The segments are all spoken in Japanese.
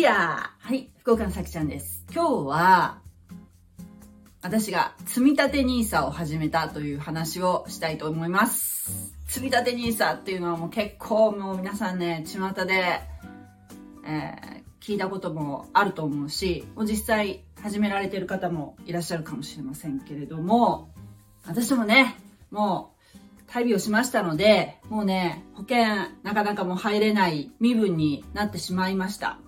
リアはい、福岡のさきちゃんです。今日は、私が積み立て NISA を始めたという話をしたいと思います。積み立て NISA っていうのはもう結構もう皆さんね、巷で、えー、聞いたこともあると思うし、もう実際始められてる方もいらっしゃるかもしれませんけれども、私もね、もう旅をしましたので、もうね、保険なかなかもう入れない身分になってしまいました。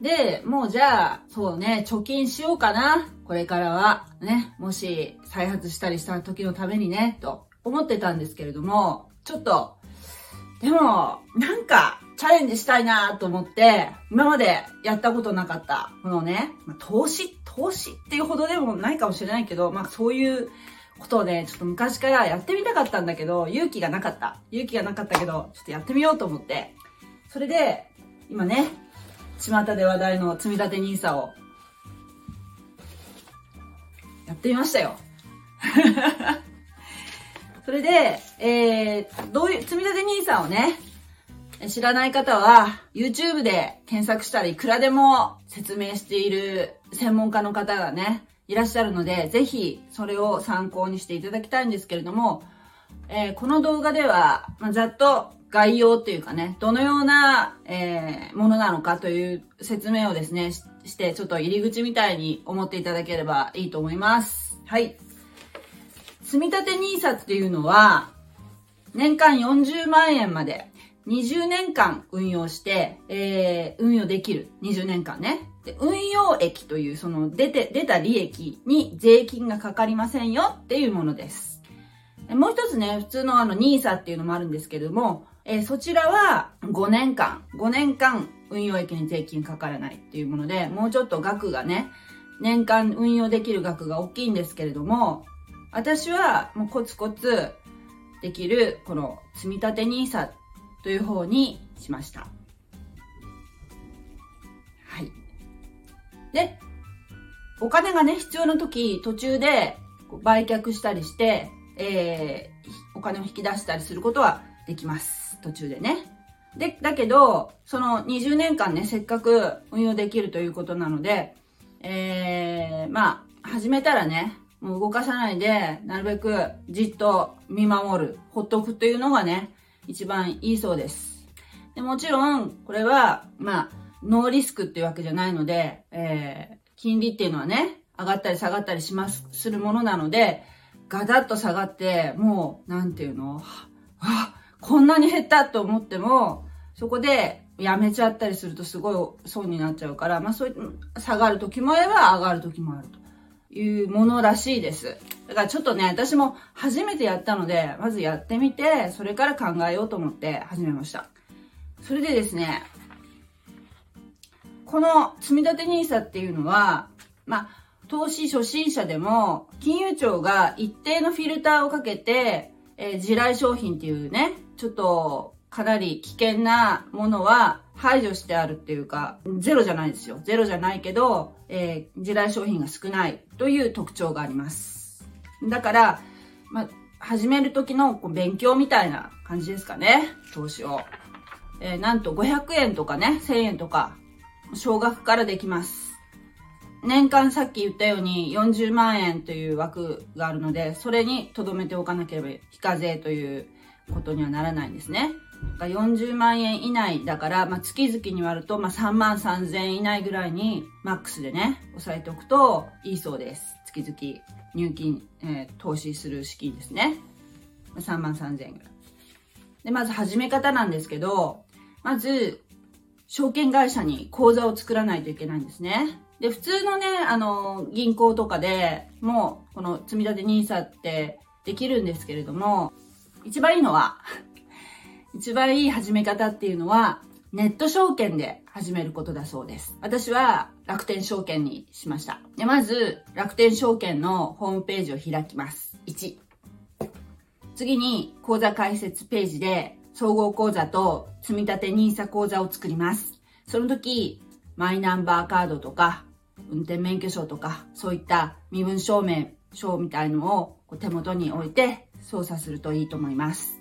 で、もうじゃあ、そうね、貯金しようかな。これからは、ね、もし再発したりした時のためにね、と思ってたんですけれども、ちょっと、でも、なんか、チャレンジしたいなと思って、今までやったことなかった、このね、投資、投資っていうほどでもないかもしれないけど、まあそういうことをね、ちょっと昔からやってみたかったんだけど、勇気がなかった。勇気がなかったけど、ちょっとやってみようと思って。それで、今ね、巷で話題の積み立て NISA をやってみましたよ。それで、えー、どういう、積み立て NISA をね、知らない方は、YouTube で検索したらいくらでも説明している専門家の方がね、いらっしゃるので、ぜひそれを参考にしていただきたいんですけれども、えー、この動画では、まあ、ざっと概要っていうかね、どのような、えー、ものなのかという説明をですねし、して、ちょっと入り口みたいに思っていただければいいと思います。はい。積立 NISA っていうのは、年間40万円まで20年間運用して、えー、運用できる。20年間ね。で運用益という、その出て、出た利益に税金がかかりませんよっていうものです。もう一つね、普通のあの NISA っていうのもあるんですけれども、えー、そちらは5年間、5年間運用益に税金かからないっていうもので、もうちょっと額がね、年間運用できる額が大きいんですけれども、私はもうコツコツできるこの積立 NISA という方にしました。はい。で、お金がね、必要な時、途中で売却したりして、えー、お金を引き出したりすることはできます。途中でね。で、だけど、その20年間ね、せっかく運用できるということなので、えー、まあ、始めたらね、もう動かさないで、なるべくじっと見守る、ほっとくというのがね、一番いいそうです。でもちろん、これは、まあ、ノーリスクっていうわけじゃないので、えー、金利っていうのはね、上がったり下がったりします、するものなので、ガタッと下がって、もう、なんていうの、あ、こんなに減ったと思っても、そこでやめちゃったりするとすごい損になっちゃうから、まあそういう、下がる時もあれば上がる時もあるというものらしいです。だからちょっとね、私も初めてやったので、まずやってみて、それから考えようと思って始めました。それでですね、この積立 NISA っていうのは、まあ、投資初心者でも、金融庁が一定のフィルターをかけて、えー、地雷商品っていうね、ちょっとかなり危険なものは排除してあるっていうか、ゼロじゃないですよ。ゼロじゃないけど、えー、地雷商品が少ないという特徴があります。だから、まあ、始める時の勉強みたいな感じですかね。投資を。えー、なんと500円とかね、1000円とか、少額からできます。年間さっき言ったように40万円という枠があるので、それに留めておかなければ非課税ということにはならないんですね。40万円以内だから、まあ、月々に割ると、まあ、3万3000円以内ぐらいにマックスでね、押さえておくといいそうです。月々入金、えー、投資する資金ですね。3万3000円ぐらい。で、まず始め方なんですけど、まず、証券会社に口座を作らないといけないんですね。で、普通のね、あの、銀行とかでもう、この積立 NISA ってできるんですけれども、一番いいのは 一番いい始め方っていうのは、ネット証券で始めることだそうです。私は楽天証券にしました。でまず、楽天証券のホームページを開きます。1。次に、口座開設ページで、総合口座と積立 NISA 口座を作ります。その時、マイナンバーカードとか、運転免許証とか、そういった身分証明書みたいのを手元に置いて操作するといいと思います。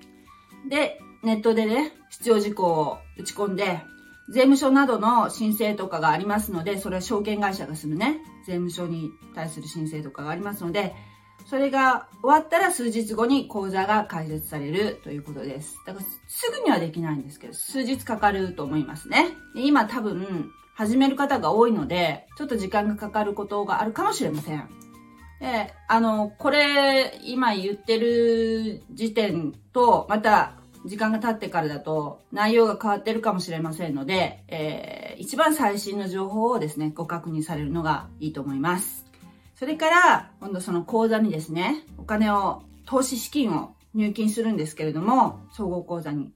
で、ネットでね、必要事項を打ち込んで、税務署などの申請とかがありますので、それは証券会社がするね、税務署に対する申請とかがありますので、それが終わったら数日後に口座が開設されるということです。だからすぐにはできないんですけど、数日かかると思いますね。で今多分、始める方が多いので、ちょっと時間がかかることがあるかもしれません。で、あの、これ、今言ってる時点と、また、時間が経ってからだと内容が変わってるかもしれませんので、えー、一番最新の情報をですね、ご確認されるのがいいと思います。それから、今度その口座にですね、お金を、投資資金を入金するんですけれども、総合口座に。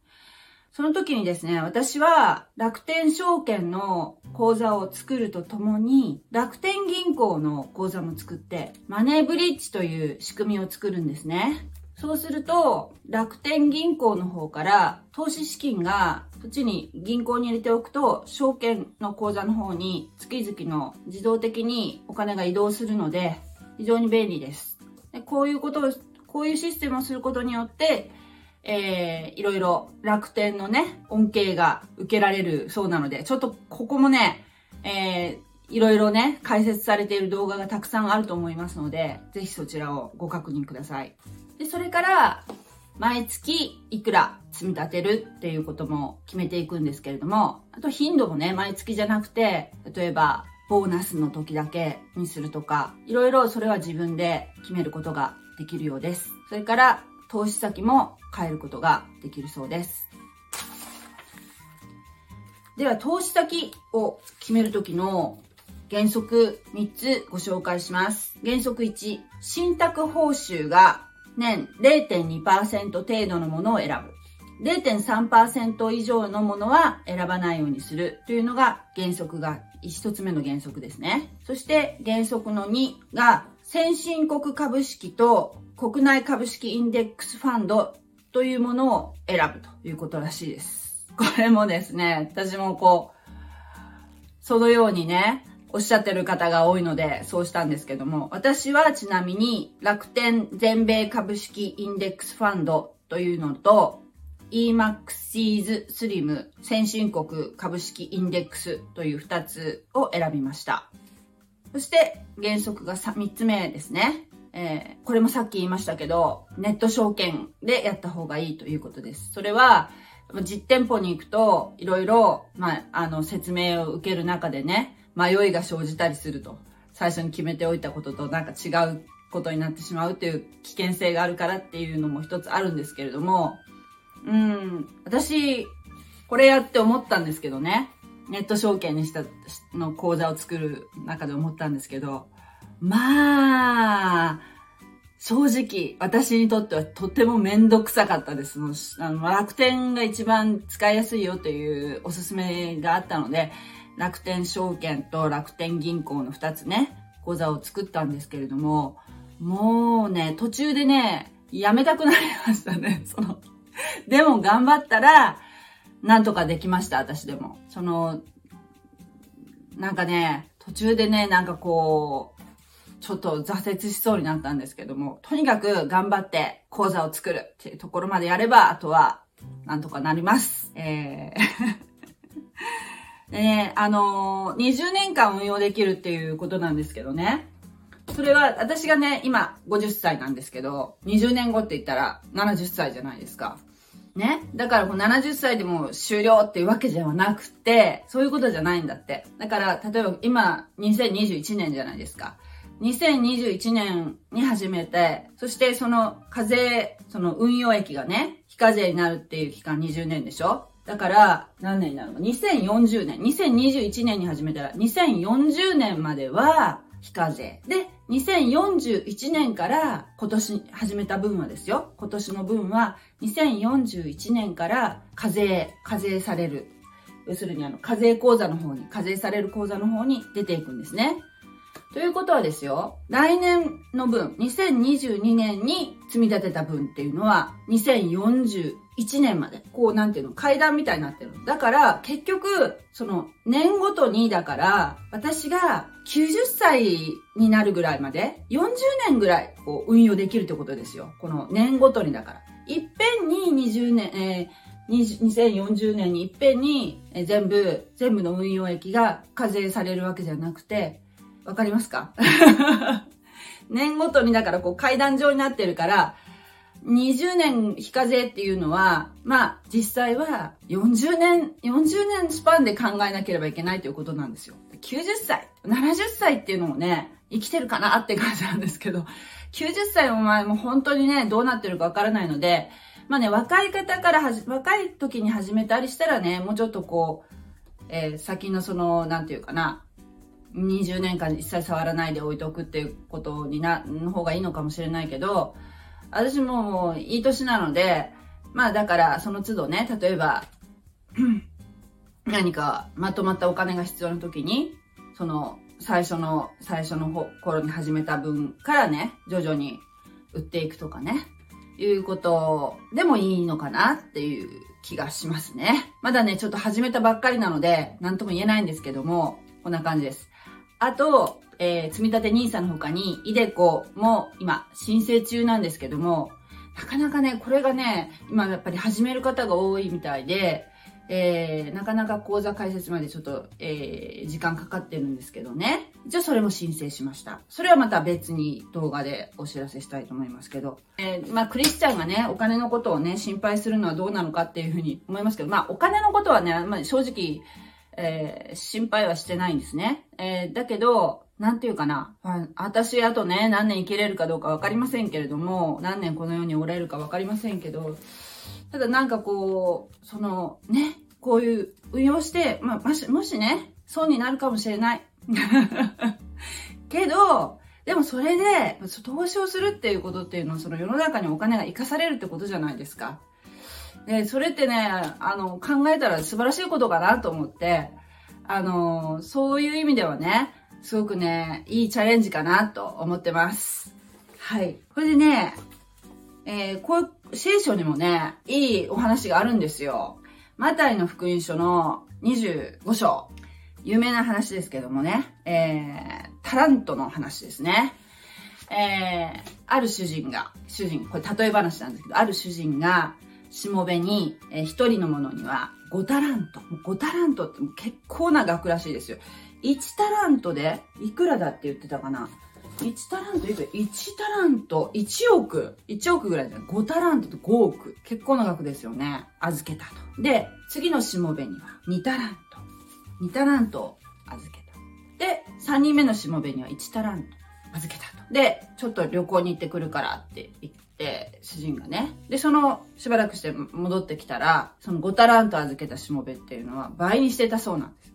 その時にですね、私は楽天証券の口座を作るとともに、楽天銀行の口座も作って、マネーブリッジという仕組みを作るんですね。そうすると、楽天銀行の方から投資資金がそっちに銀行に入れておくと、証券の口座の方に月々の自動的にお金が移動するので、非常に便利です。でこういうことを、こういうシステムをすることによって、えー、いろいろ楽天のね、恩恵が受けられるそうなので、ちょっとここもね、えー、いろいろね、解説されている動画がたくさんあると思いますので、ぜひそちらをご確認ください。で、それから、毎月いくら積み立てるっていうことも決めていくんですけれども、あと頻度もね、毎月じゃなくて、例えば、ボーナスの時だけにするとか、いろいろそれは自分で決めることができるようです。それから、投資先も変えることができるそうです。では、投資先を決めるときの原則3つご紹介します。原則1、信託報酬が年0.2%程度のものを選ぶ。0.3%以上のものは選ばないようにするというのが原則が、一つ目の原則ですね。そして原則の2が先進国株式と国内株式インデックスファンドというものを選ぶということらしいです。これもですね、私もこう、そのようにね、おっしゃってる方が多いので、そうしたんですけども、私はちなみに楽天全米株式インデックスファンドというのと、EMAXIS SLIM 先進国株式インデックスという2つを選びました。そして原則が 3, 3つ目ですね。えー、これもさっき言いましたけど、ネット証券でやった方がいいということです。それは、実店舗に行くと、いろいろ、まあ、あの、説明を受ける中でね、迷いが生じたりすると。最初に決めておいたこととなんか違うことになってしまうっていう危険性があるからっていうのも一つあるんですけれども、うん、私、これやって思ったんですけどね。ネット証券にしたの講座を作る中で思ったんですけど、まあ、正直、私にとってはとてもめんどくさかったです。あの楽天が一番使いやすいよというおすすめがあったので、楽天証券と楽天銀行の2つね、口座を作ったんですけれども、もうね、途中でね、やめたくなりましたね。その、でも頑張ったら、なんとかできました、私でも。その、なんかね、途中でね、なんかこう、ちょっと挫折しそうになったんですけども、とにかく頑張って講座を作るっていうところまでやれば、あとは、なんとかなります。えー ね、あのー、20年間運用できるっていうことなんですけどね。それは、私がね、今50歳なんですけど、20年後って言ったら70歳じゃないですか。ね。だからこう70歳でも終了っていうわけではなくて、そういうことじゃないんだって。だから、例えば今2021年じゃないですか。2021年に始めて、そしてその課税、その運用益がね、非課税になるっていう期間20年でしょ？だから、何年になるの ?2040 年。2021年に始めたら、2040年までは非課税。で、2041年から今年始めた分はですよ。今年の分は2041年から課税、課税される。要するにあの、課税口座の方に、課税される口座の方に出ていくんですね。ということはですよ、来年の分、2022年に積み立てた分っていうのは、2041年まで、こうなんていうの、階段みたいになってる。だから、結局、その、年ごとに、だから、私が90歳になるぐらいまで、40年ぐらい、こう、運用できるってことですよ。この年ごとにだから。いっぺんに20年、えー、2040年にいっぺんに全部、全部の運用益が課税されるわけじゃなくて、わかりますか？年ごとにだからこう階段状になってるから、20年非課税っていうのは、まあ実際は40年、40年スパンで考えなければいけないということなんですよ。90歳、70歳っていうのもね、生きてるかなって感じなんですけど、90歳の前も本当にね、どうなってるかわからないので、まあね、若い方からはじ、若い時に始めたりしたらね、もうちょっとこう、えー、先のその、なんていうかな、20年間一切触らないで置いておくっていうことにな、の方がいいのかもしれないけど、私もいい年なので、まあだからその都度ね、例えば、何かまとまったお金が必要な時に、その最初の、最初の頃に始めた分からね、徐々に売っていくとかね、いうことでもいいのかなっていう気がしますね。まだね、ちょっと始めたばっかりなので、なんとも言えないんですけども、こんな感じです。あと、えー、積立 NISA の他に、イデコも今申請中なんですけども、なかなかね、これがね、今やっぱり始める方が多いみたいで、えー、なかなか講座開設までちょっと、えー、時間かかってるんですけどね。一応それも申請しました。それはまた別に動画でお知らせしたいと思いますけど。えー、まあクリスチャンがね、お金のことをね、心配するのはどうなのかっていうふうに思いますけど、まあお金のことはね、まあ正直、えー、心配はしてないんですね。えー、だけど、なんていうかな。私、あとね、何年生きれるかどうかわかりませんけれども、何年この世におられるかわかりませんけど、ただなんかこう、その、ね、こういう運用して、まあ、もし、もしね、損になるかもしれない。けど、でもそれで、投資をするっていうことっていうのは、その世の中にお金が生かされるってことじゃないですか。で、それってね、あの、考えたら素晴らしいことかなと思って、あの、そういう意味ではね、すごくね、いいチャレンジかなと思ってます。はい。これでね、えー、こう、聖書にもね、いいお話があるんですよ。マタイの福音書の25章。有名な話ですけどもね、えー、タラントの話ですね。えー、ある主人が、主人、これ例え話なんですけど、ある主人が、しもべに、えー、一人のものには5タラント。5タラントって結構な額らしいですよ。1タラントでいくらだって言ってたかな？1タラントいくら ?1 タラント、1億。1億ぐらいじゃない ?5 タラントと5億。結構な額ですよね。預けたと。で、次のしもべには2タラント。2タラント預けた。で、3人目のしもべには1タラント預けたと。で、ちょっと旅行に行ってくるからって言って、主人がね。で、その、しばらくして戻ってきたら、その5タラント預けたしもべっていうのは倍にしてたそうなんです。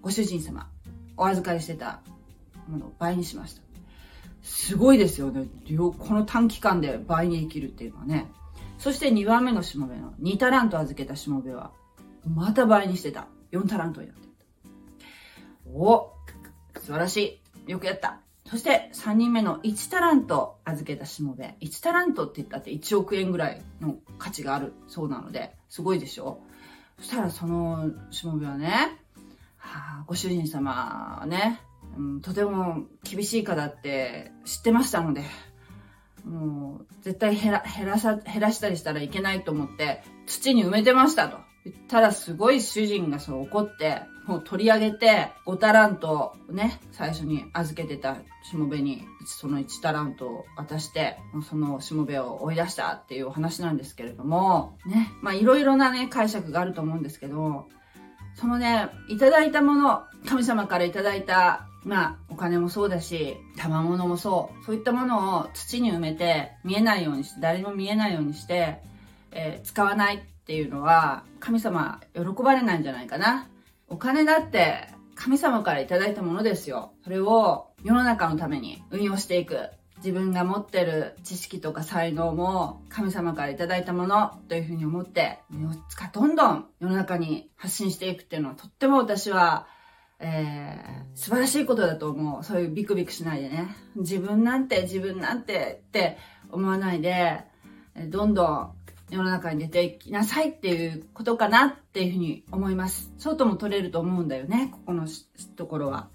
ご主人様、お預かりしてたものを倍にしました。すごいですよね。この短期間で倍に生きるっていうのはね。そして2番目のしもべの2タラント預けたしもべは、また倍にしてた。4タラントになってた。お素晴らしい。よくやった。そして3人目の1タラント預けたしもべ。1タラントって言ったって1億円ぐらいの価値があるそうなので、すごいでしょ？そしたらそのしもべはね、はあ、ご主人様ね、うん、とても厳しい方って知ってましたので、もう絶対減ら減らさ減らしたりしたらいけないと思って土に埋めてましたと。たらすごい主人がそう怒って、もう取り上げて5タラントね、最初に預けてたしもべにその1タラントを渡して、そのしもべを追い出したっていうお話なんですけれども、ね、まあいろいろなね、解釈があると思うんですけど、そのね、いただいたもの、神様からいただいたまあ、お金もそうだし、賜物もそう。そういったものを土に埋めて、見えないようにして、誰も見えないようにして、えー、使わないっていうのは、神様喜ばれないんじゃないかな。お金だって、神様からいただいたものですよ。それを世の中のために運用していく。自分が持ってる知識とか才能も神様からいただいたものというふうに思って、どんどん世の中に発信していくっていうのはとっても私はえー、素晴らしいことだと思う。そういうビクビクしないでね。自分なんて、自分なんてって思わないで、どんどん世の中に出ていきなさいっていうことかなっていうふうに思います。そうとも取れると思うんだよね、ここのところは。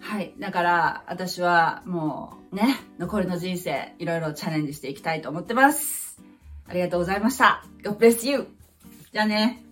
はい。だから、私はもうね、残りの人生、いろいろチャレンジしていきたいと思ってます。ありがとうございました。God bless you! じゃあね。